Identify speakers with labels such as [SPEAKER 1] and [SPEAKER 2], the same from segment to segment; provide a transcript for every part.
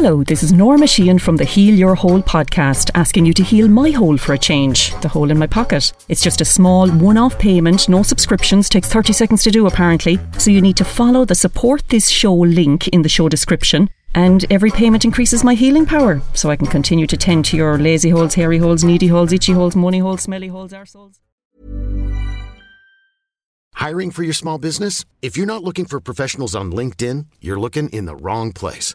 [SPEAKER 1] Hello, this is Norma Sheehan from the Heal Your Hole podcast, asking you to heal my hole for a change, the hole in my pocket. It's just a small one off payment, no subscriptions, takes 30 seconds to do apparently. So you need to follow the support this show link in the show description. And every payment increases my healing power, so I can continue to tend to your lazy holes, hairy holes, needy holes, itchy holes, money holes, smelly holes, arseholes.
[SPEAKER 2] Hiring for your small business? If you're not looking for professionals on LinkedIn, you're looking in the wrong place.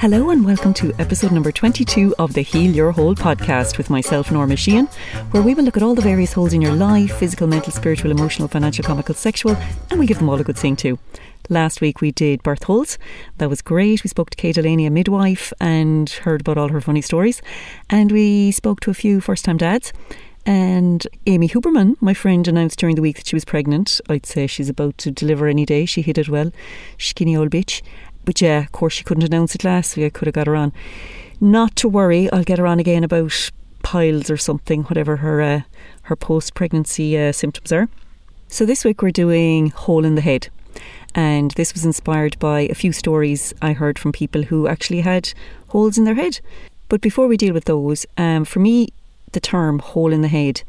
[SPEAKER 1] Hello and welcome to episode number 22 of the Heal Your Hole podcast with myself, Norma Sheehan, where we will look at all the various holes in your life physical, mental, spiritual, emotional, financial, comical, sexual, and we give them all a good sing too. Last week we did birth holes. That was great. We spoke to Kate Delaney, a midwife, and heard about all her funny stories. And we spoke to a few first time dads. And Amy Huberman, my friend, announced during the week that she was pregnant. I'd say she's about to deliver any day. She hid it well. Skinny old bitch. But yeah, of course, she couldn't announce it last week. I could have got her on. Not to worry, I'll get her on again about piles or something, whatever her uh, her post pregnancy uh, symptoms are. So this week we're doing hole in the head, and this was inspired by a few stories I heard from people who actually had holes in their head. But before we deal with those, um, for me, the term hole in the head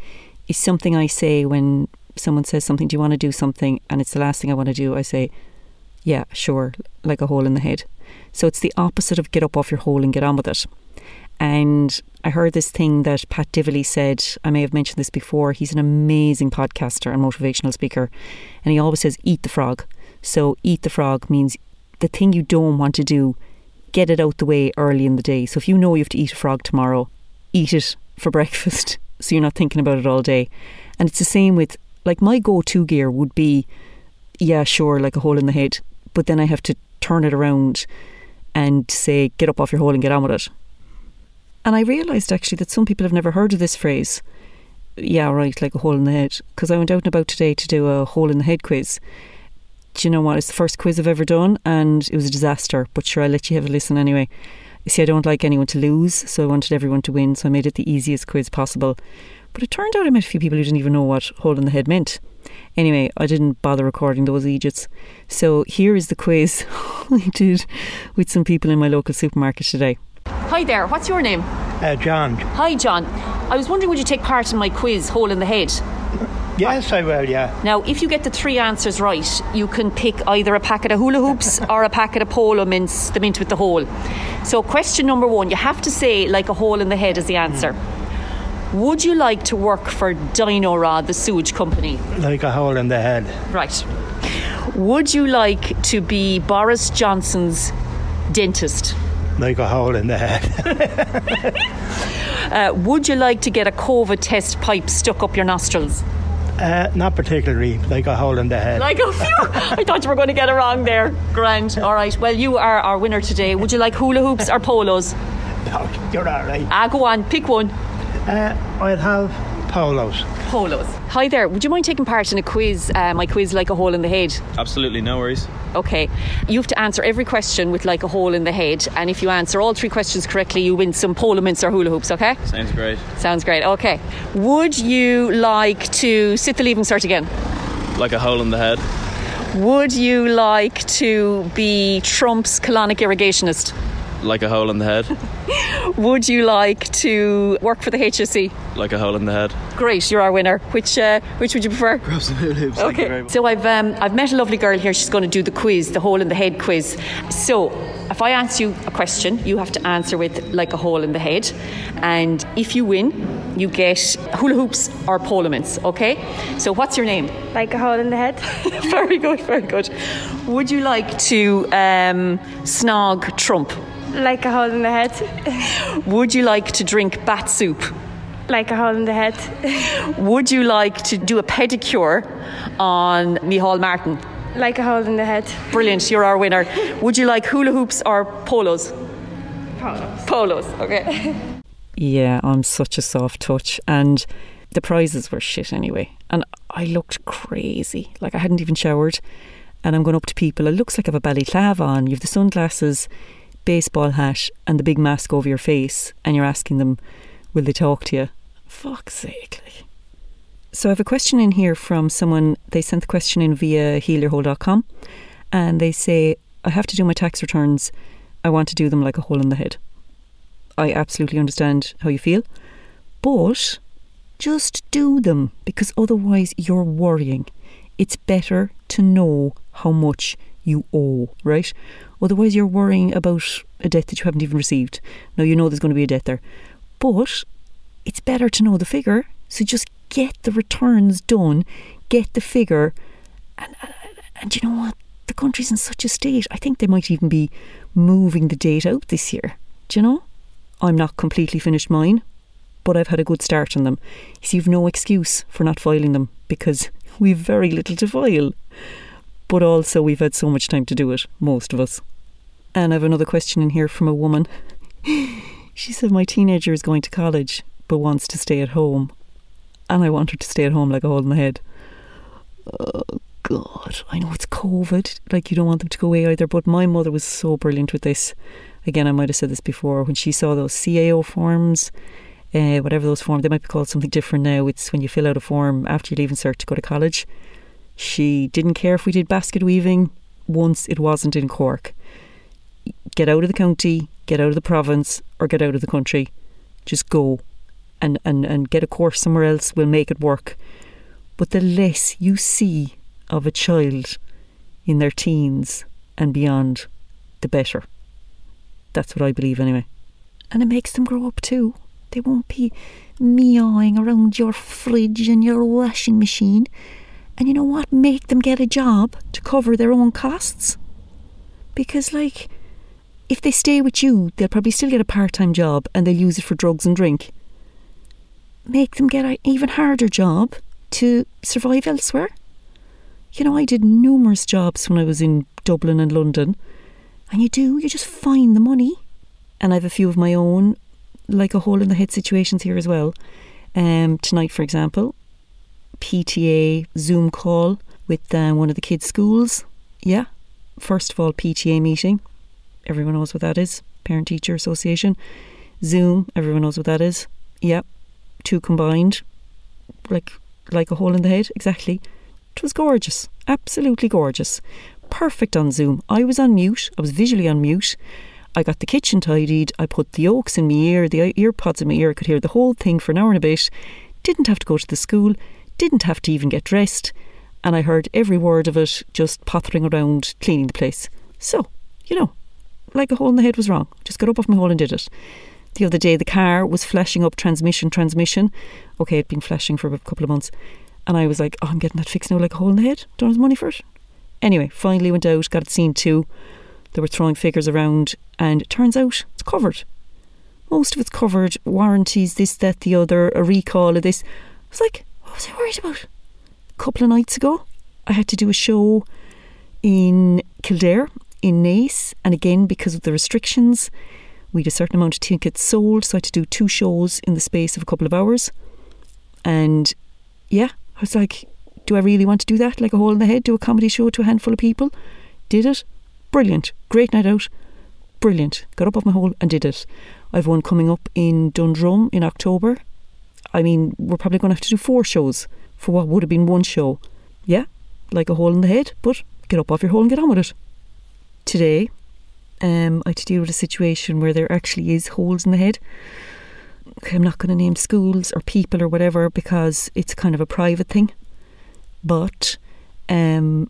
[SPEAKER 1] is something I say when someone says something. Do you want to do something? And it's the last thing I want to do. I say, yeah, sure, like a hole in the head. So it's the opposite of get up off your hole and get on with it. And I heard this thing that Pat Divilly said. I may have mentioned this before. He's an amazing podcaster and motivational speaker. And he always says, eat the frog. So, eat the frog means the thing you don't want to do, get it out the way early in the day. So, if you know you have to eat a frog tomorrow, eat it for breakfast so you're not thinking about it all day. And it's the same with, like, my go to gear would be, yeah, sure, like a hole in the head but then I have to turn it around and say, get up off your hole and get on with it. And I realised actually that some people have never heard of this phrase. Yeah, right, like a hole in the head. Because I went out and about today to do a hole in the head quiz. Do you know what? It's the first quiz I've ever done, and it was a disaster. But sure, I'll let you have a listen anyway. You see, I don't like anyone to lose, so I wanted everyone to win, so I made it the easiest quiz possible. But it turned out I met a few people who didn't even know what hole in the head meant. Anyway, I didn't bother recording those idiots. So here is the quiz I did with some people in my local supermarket today. Hi there, what's your name?
[SPEAKER 3] Uh, John.
[SPEAKER 1] Hi, John. I was wondering, would you take part in my quiz, Hole in the Head?
[SPEAKER 3] Yes, I will, yeah.
[SPEAKER 1] Now, if you get the three answers right, you can pick either a packet of hula hoops or a packet of polo mints, the mint with the hole. So, question number one, you have to say like a hole in the head is the answer. Would you like to work for Dyno-Rod, the sewage company?
[SPEAKER 3] Like a hole in the head.
[SPEAKER 1] Right. Would you like to be Boris Johnson's dentist?
[SPEAKER 3] Like a hole in the head.
[SPEAKER 1] Uh, would you like to get a COVID test pipe stuck up your nostrils?
[SPEAKER 3] Uh, not particularly. Like a hole in the head.
[SPEAKER 1] Like a few. I thought you were going to get it wrong there. Grand. All right. Well, you are our winner today. Would you like hula hoops or polos?
[SPEAKER 3] No, you're all right.
[SPEAKER 1] Ah, go on. Pick one.
[SPEAKER 3] Uh, I'd have polos.
[SPEAKER 1] Polos. Hi there. Would you mind taking part in a quiz? Uh, my quiz, like a hole in the head.
[SPEAKER 4] Absolutely, no worries.
[SPEAKER 1] Okay. You have to answer every question with like a hole in the head, and if you answer all three questions correctly, you win some polo mints or hula hoops. Okay.
[SPEAKER 4] Sounds great.
[SPEAKER 1] Sounds great. Okay. Would you like to sit the leaving cert again?
[SPEAKER 4] Like a hole in the head.
[SPEAKER 1] Would you like to be Trump's colonic irrigationist?
[SPEAKER 4] Like a hole in the head.
[SPEAKER 1] Would you like to work for the HSE?
[SPEAKER 4] Like a hole in the head.
[SPEAKER 1] Great, you're our winner. Which uh, which would you prefer?
[SPEAKER 4] Grab some hula hoops. Thank you very
[SPEAKER 1] Okay.
[SPEAKER 4] much.
[SPEAKER 1] So I've um, I've met a lovely girl here. She's going to do the quiz, the hole in the head quiz. So if I ask you a question, you have to answer with like a hole in the head, and if you win, you get hula hoops or polo mints. Okay. So what's your name?
[SPEAKER 5] Like a hole in the head.
[SPEAKER 1] very good, very good. Would you like to um, snog Trump?
[SPEAKER 5] Like a hole in the head.
[SPEAKER 1] Would you like to drink bat soup?
[SPEAKER 5] like a hole in the head.
[SPEAKER 1] Would you like to do a pedicure on Micheál Martin?
[SPEAKER 5] like a hole in the head.
[SPEAKER 1] Brilliant, you're our winner. Would you like hula hoops or polos?
[SPEAKER 5] Polos.
[SPEAKER 6] Polos, okay.
[SPEAKER 1] Yeah, I'm such a soft touch. And the prizes were shit anyway. And I looked crazy. Like I hadn't even showered. And I'm going up to people. It looks like I have a ballyclave on. You've the sunglasses, baseball hat, and the big mask over your face. And you're asking them, will they talk to you? Fuck's sake. Like. So I have a question in here from someone. They sent the question in via healyourhole.com. And they say, I have to do my tax returns. I want to do them like a hole in the head. I absolutely understand how you feel. But just do them because otherwise you're worrying. It's better to know how much you owe, right? Otherwise you're worrying about a debt that you haven't even received. Now you know there's going to be a debt there. But it's better to know the figure. So just get the returns done, get the figure, and, and, you know what? The country's in such a state. I think they might even be moving the date out this year. Do you know? I'm not completely finished mine, but I've had a good start on them. So you've no excuse for not filing them because we've very little to file. But also we've had so much time to do it, most of us. And I have another question in here from a woman. she said my teenager is going to college but wants to stay at home. And I want her to stay at home like a hole in the head. Oh God, I know it's COVID. Like you don't want them to go away either. But my mother was so brilliant with this. Again, I might have said this before. When she saw those CAO forms, uh, whatever those forms, they might be called something different now. It's when you fill out a form after you leave and start to go to college. She didn't care if we did basket weaving once it wasn't in Cork. Get out of the county, get out of the province, or get out of the country. Just go and, and, and get a course somewhere else. We'll make it work. But the less you see of a child in their teens and beyond, the better. That's what I believe anyway. And it makes them grow up too. They won't be meowing around your fridge and your washing machine. And you know what? Make them get a job to cover their own costs. Because, like, if they stay with you, they'll probably still get a part time job and they'll use it for drugs and drink. Make them get an even harder job to survive elsewhere. You know, I did numerous jobs when I was in Dublin and London. And you do, you just find the money. And I have a few of my own, like a hole in the head situations here as well. Um, tonight, for example, PTA Zoom call with uh, one of the kids' schools. Yeah. First of all, PTA meeting. Everyone knows what that is. Parent Teacher Association. Zoom. Everyone knows what that is. Yeah. Two combined. Like like a hole in the head. Exactly. It was gorgeous. Absolutely gorgeous. Perfect on Zoom. I was on mute. I was visually on mute. I got the kitchen tidied. I put the oaks in my ear, the ear pods in my ear. I could hear the whole thing for an hour and a bit. Didn't have to go to the school. Didn't have to even get dressed. And I heard every word of it just pottering around cleaning the place. So, you know, like a hole in the head was wrong. Just got up off my hole and did it. The other day, the car was flashing up transmission, transmission. Okay, it'd been flashing for a couple of months. And I was like, oh, I'm getting that fixed now like a hole in the head. Don't have the money for it. Anyway, finally went out, got it seen too. They were throwing figures around, and it turns out it's covered. Most of it's covered. Warranties, this, that, the other, a recall of this. I was like, what was I worried about? A couple of nights ago, I had to do a show in Kildare, in Naas, and again, because of the restrictions, we had a certain amount of tickets sold, so I had to do two shows in the space of a couple of hours. And yeah, I was like, do I really want to do that? Like a hole in the head, do a comedy show to a handful of people? Did it. Brilliant. Great night out. Brilliant. Got up off my hole and did it. I've one coming up in Dundrum in October. I mean, we're probably going to have to do four shows for what would have been one show. Yeah, like a hole in the head, but get up off your hole and get on with it. Today, um, I had to deal with a situation where there actually is holes in the head. I'm not going to name schools or people or whatever because it's kind of a private thing. But um,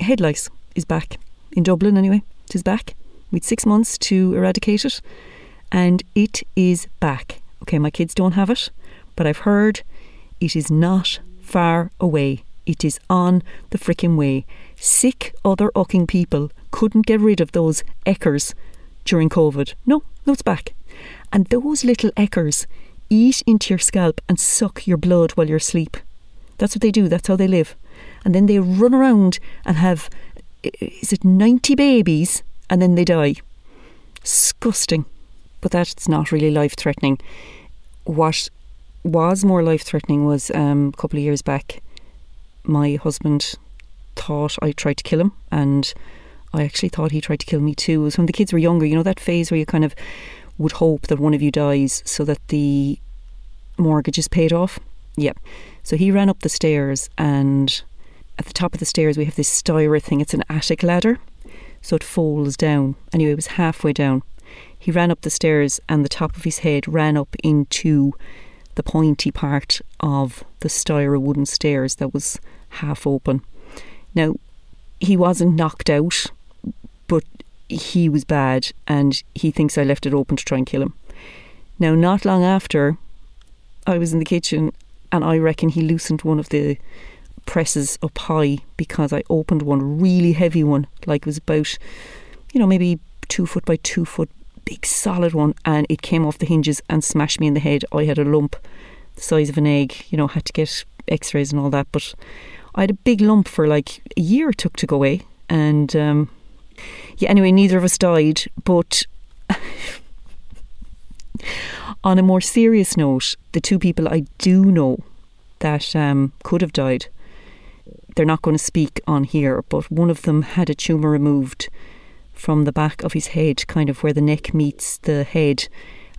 [SPEAKER 1] head lice is back in Dublin anyway. It is back. We had six months to eradicate it, and it is back. Okay, my kids don't have it, but I've heard it is not far away. It is on the frickin' way. Sick other ucking people couldn't get rid of those eckers during COVID. No, no, it's back. And those little eckers eat into your scalp and suck your blood while you're asleep. That's what they do, that's how they live. And then they run around and have, is it 90 babies? And then they die. Disgusting. but that's not really life threatening. What was more life threatening was um, a couple of years back, my husband thought I tried to kill him, and I actually thought he tried to kill me too. It was when the kids were younger, you know, that phase where you kind of would hope that one of you dies so that the mortgage is paid off. Yep. So he ran up the stairs, and at the top of the stairs, we have this Stira thing. It's an attic ladder, so it folds down. Anyway, it was halfway down. He ran up the stairs, and the top of his head ran up into the pointy part of the Stira wooden stairs that was half open. Now, he wasn't knocked out, but he was bad, and he thinks I left it open to try and kill him. Now, not long after, I was in the kitchen, and I reckon he loosened one of the presses up high because I opened one really heavy one, like it was about, you know, maybe two foot by two foot, big solid one, and it came off the hinges and smashed me in the head. I had a lump the size of an egg, you know, had to get x rays and all that, but I had a big lump for like a year it took to go away. And um, yeah, anyway, neither of us died, but. On a more serious note, the two people I do know that um, could have died, they're not going to speak on here, but one of them had a tumour removed from the back of his head, kind of where the neck meets the head,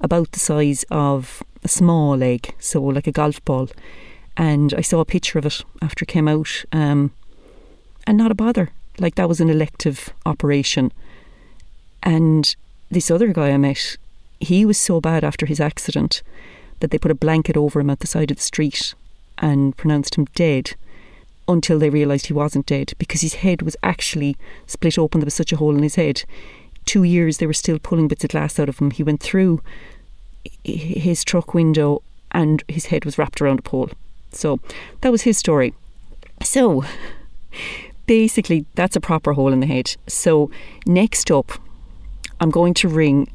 [SPEAKER 1] about the size of a small egg, so like a golf ball. And I saw a picture of it after it came out, um, and not a bother. Like that was an elective operation. And this other guy I met, he was so bad after his accident that they put a blanket over him at the side of the street and pronounced him dead until they realised he wasn't dead because his head was actually split open. There was such a hole in his head. Two years they were still pulling bits of glass out of him. He went through his truck window and his head was wrapped around a pole. So that was his story. So basically, that's a proper hole in the head. So next up, I'm going to ring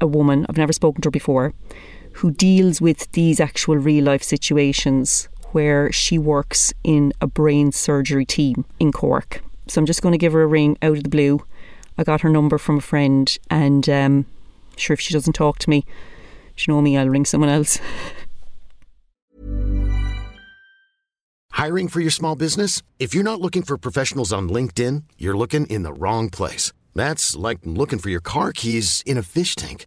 [SPEAKER 1] a woman, I've never spoken to her before, who deals with these actual real life situations where she works in a brain surgery team in Cork. So I'm just going to give her a ring out of the blue. I got her number from a friend, and um, sure, if she doesn't talk to me, you know me, I'll ring someone else.
[SPEAKER 2] Hiring for your small business? If you're not looking for professionals on LinkedIn, you're looking in the wrong place. That's like looking for your car keys in a fish tank.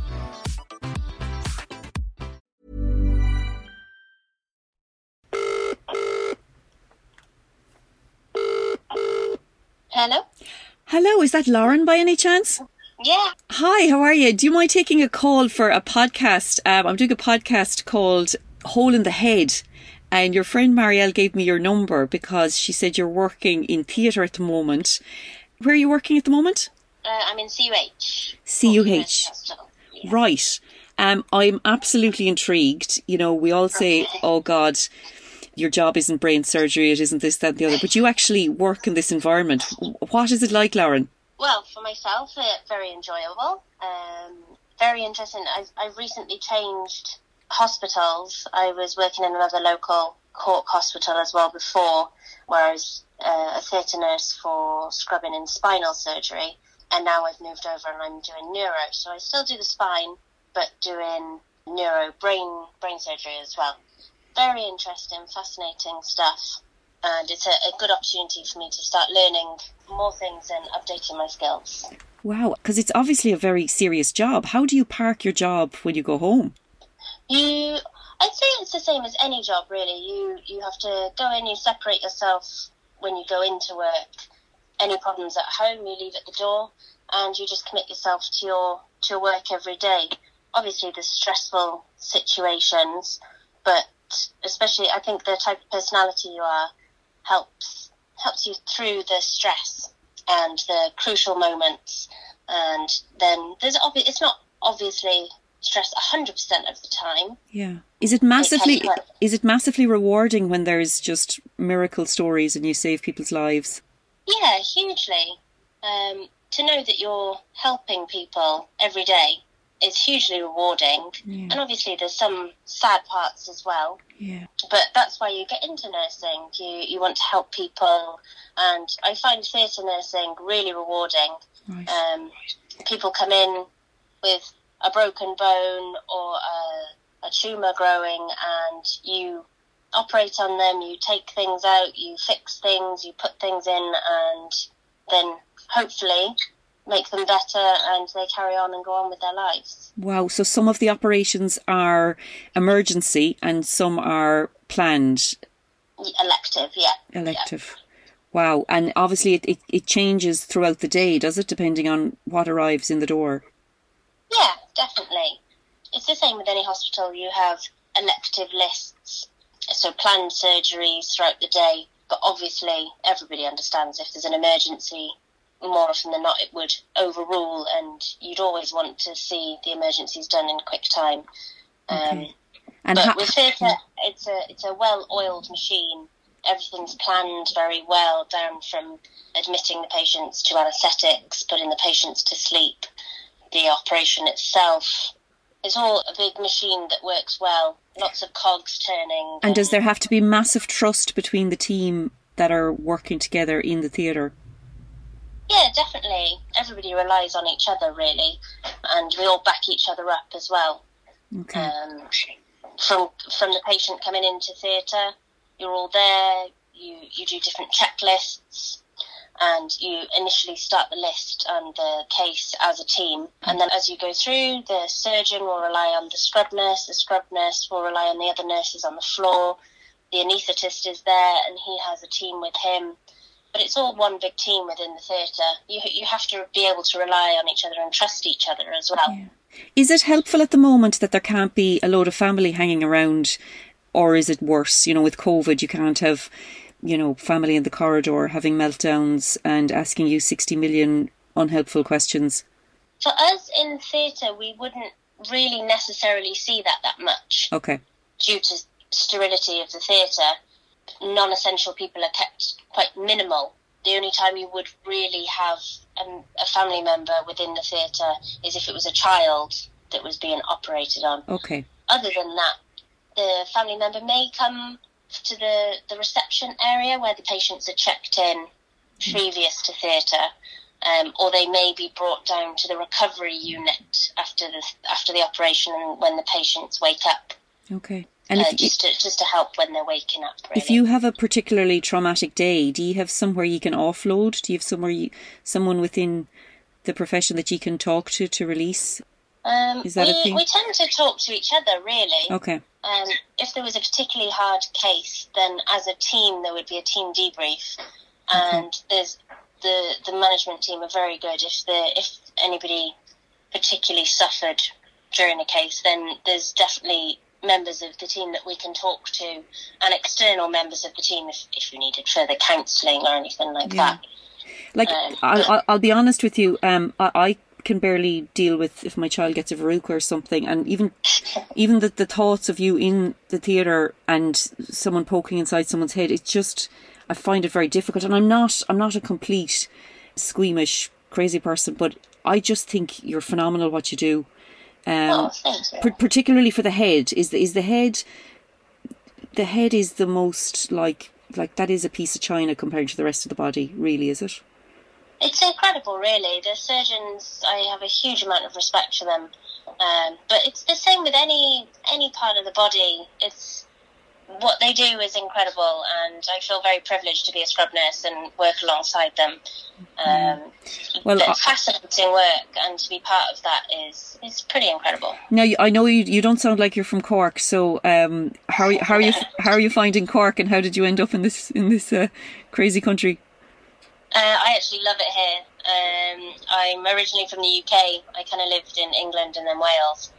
[SPEAKER 7] Hello?
[SPEAKER 1] Hello, is that Lauren by any chance?
[SPEAKER 7] Yeah.
[SPEAKER 1] Hi, how are you? Do you mind taking a call for a podcast? Um, I'm doing a podcast called Hole in the Head. And your friend Marielle gave me your number because she said you're working in theatre at the moment. Where are you working at the moment?
[SPEAKER 7] Uh, I'm in CUH.
[SPEAKER 1] CUH.
[SPEAKER 7] Hospital.
[SPEAKER 1] Right. Um, I'm absolutely intrigued. You know, we all say,
[SPEAKER 7] Okay.
[SPEAKER 1] oh God, your job isn't brain surgery, it isn't this, that, and the other, but you actually work in this environment. What is it like, Lauren?
[SPEAKER 7] Well, for myself, uh, very enjoyable. Um, very interesting. I've, I've recently changed hospitals. I was working in another local Cork hospital as well before, where I was uh, a theatre nurse for scrubbing and spinal surgery. And now I've moved over and I'm doing neuro. So I still do the spine, but doing neuro brain brain surgery as well. Very interesting, fascinating stuff. And it's a, a good opportunity for me to start learning more things and updating my skills.
[SPEAKER 1] Wow, because it's obviously a very serious job. How do you park your job when you go home?
[SPEAKER 7] You, I'd say it's the same as any job, really. You you have to go in, you separate yourself when you go into work, any problems at home, you leave at the door, and you just commit yourself to your to your work every day. Obviously, there's stressful situations, but especially I think the type of personality you are helps helps you through the stress and the crucial moments. And then there's obvi- it's not obviously stress 100% of the time.
[SPEAKER 1] Yeah. Is it massively
[SPEAKER 7] work.
[SPEAKER 1] is it massively rewarding when there's just miracle stories and you save people's lives?
[SPEAKER 7] Yeah, hugely. Um, to know that you're helping people every day is hugely rewarding.
[SPEAKER 1] Yeah.
[SPEAKER 7] And obviously, there's some sad parts as well.
[SPEAKER 1] Yeah.
[SPEAKER 7] But that's why you get into nursing. You you want to help people, and I find theatre nursing really rewarding.
[SPEAKER 1] Right.
[SPEAKER 7] Um, people come in with a broken bone or a, a tumour growing, and you operate on them. You take things out, you fix things, you put things in, and then hopefully make them better, and they carry on and go on with their lives.
[SPEAKER 1] Wow. So some of the operations are emergency and some are planned
[SPEAKER 7] Elective, yeah.
[SPEAKER 1] elective. Wow. And obviously it, it, it changes throughout the day, does it, depending on what arrives in the door?
[SPEAKER 7] Yeah, definitely. It's the same with any hospital. You have elective lists, so planned surgeries throughout the day. But obviously, everybody understands if there's an emergency, more often than not, it would overrule, and you'd always want to see the emergencies done in quick time. Um,
[SPEAKER 1] Okay. And
[SPEAKER 7] but
[SPEAKER 1] ha-
[SPEAKER 7] with theatre, it's a it's a well-oiled machine. Everything's planned very well, down from admitting the patients to anaesthetics, putting the patients to sleep, the operation itself. It's all a big machine that works well. Lots of cogs turning.
[SPEAKER 1] and does there have to be massive trust between the team that are working together in the theatre?
[SPEAKER 7] Yeah, definitely. Everybody relies on each other, really, and we all back each other up as well.
[SPEAKER 1] Okay.
[SPEAKER 7] um, from from the patient coming into theatre. You're all there. You you do different checklists, and you initially start the list and the case as a team. And then as you go through, the surgeon will rely on the scrub nurse. The scrub nurse will rely on the other nurses on the floor. The anaesthetist is there, and he has a team with him. But it's all one big team within the theatre. You you have to be able to rely on each other and trust each other as well.
[SPEAKER 1] Is it helpful at the moment that there can't be a load of family hanging around, or is it worse? You know, with COVID, you can't have, you know, family in the corridor having meltdowns and asking you 60 million unhelpful questions.
[SPEAKER 7] For us in theatre, we wouldn't really necessarily see that that much
[SPEAKER 1] Okay.
[SPEAKER 7] due to sterility of the theatre. Non-essential people are kept quite minimal. The only time you would really have um, a family member within the theatre is if it was a child that was being operated on.
[SPEAKER 1] Okay.
[SPEAKER 7] Other than that, the family member may come to the, the reception area where the patients are checked in previous to theatre, um, or they may be brought down to the recovery unit after the after the operation and when the patients wake up,
[SPEAKER 1] Okay. And
[SPEAKER 7] uh,
[SPEAKER 1] if,
[SPEAKER 7] just to just to help when they're waking up. Really.
[SPEAKER 1] if you have a particularly traumatic day, do you have somewhere you can offload? Do you have somewhere you, someone within the profession that you can talk to to release?
[SPEAKER 7] um,
[SPEAKER 1] is that a
[SPEAKER 7] we,
[SPEAKER 1] thing?
[SPEAKER 7] we tend to talk to each other really.
[SPEAKER 1] Okay.
[SPEAKER 7] Um, if there was a particularly hard case, then as a team there would be a team debrief, and there's the the management team are very good. If the if anybody particularly suffered during a case, then there's definitely members of the team that we can talk to, and external members of the team if if we needed further counselling or anything like
[SPEAKER 1] Yeah.
[SPEAKER 7] that.
[SPEAKER 1] Like,
[SPEAKER 7] Um,
[SPEAKER 1] I'll, I'll, be honest with you. Um, I, I can barely deal with if my child gets a verruca or something, and even, even the, the thoughts of you in the theatre and someone poking inside someone's head, it's just, I find it very difficult. And I'm not, I'm not a complete squeamish crazy person, but I just think you're phenomenal what you do. Um,
[SPEAKER 7] Oh,
[SPEAKER 1] par- particularly for the head is the is the head the head is the most like like that is a piece of china compared to the rest of the body really is it
[SPEAKER 7] It's incredible, really. The surgeons, I have a huge amount of respect for them. Um, but it's the same with any any part of the body. It's what they do is incredible, and I feel very privileged to be a scrub nurse and work alongside them. Um,
[SPEAKER 1] Well,
[SPEAKER 7] it's
[SPEAKER 1] I-
[SPEAKER 7] fascinating work, and to be part of that is is pretty incredible.
[SPEAKER 1] now i know you you don't sound like you're from cork so um how are you, how are you how are you finding cork and how did you end up in this in this uh, crazy country
[SPEAKER 7] Uh, I actually love it here. Um, I'm originally from the UK. I kind of lived in England and then Wales.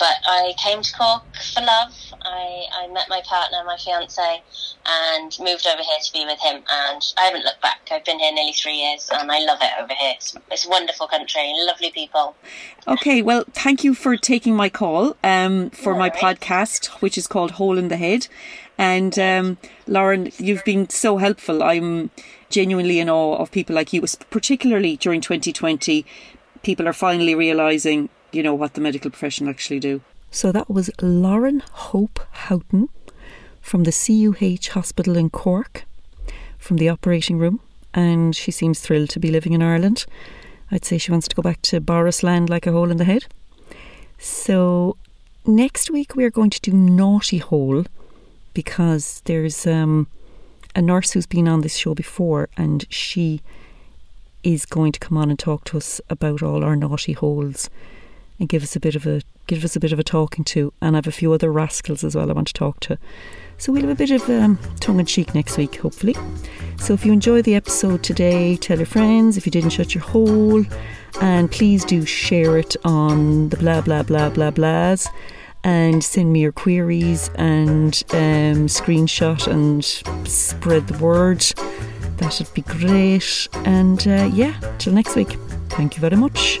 [SPEAKER 7] But I came to Cork for love. I, I met my partner, my fiance, and moved over here to be with him. And I haven't looked back. I've been here nearly three years, and I love it over here. It's, it's a wonderful country, lovely people.
[SPEAKER 1] Okay, well, thank you for taking my call um, for my podcast, which is called Hole in the Head. And um, Lauren, you've been so helpful. I'm genuinely in awe of people like you, particularly during 2020. People are finally realising, you know, what the medical profession actually do. So that was Lauren Hope Houghton from the CUH Hospital in Cork, from the operating room. And she seems thrilled to be living in Ireland. I'd say she wants to go back to Boris land like a hole in the head. So next week we are going to do Naughty Hole because there's um, a nurse who's been on this show before and she is going to come on and talk to us about all our naughty holes and give us a bit of a give us a bit of a talking to and I have a few other rascals as well I want to talk to. So we'll have a bit of um, tongue in cheek next week, hopefully. So if you enjoy the episode today, tell your friends. If you didn't shut your hole, and please do share it on the blah blah blah blah blahs, and send me your queries and um, screenshot and spread the word. That'd be great. And uh, yeah, till next week. Thank you very much.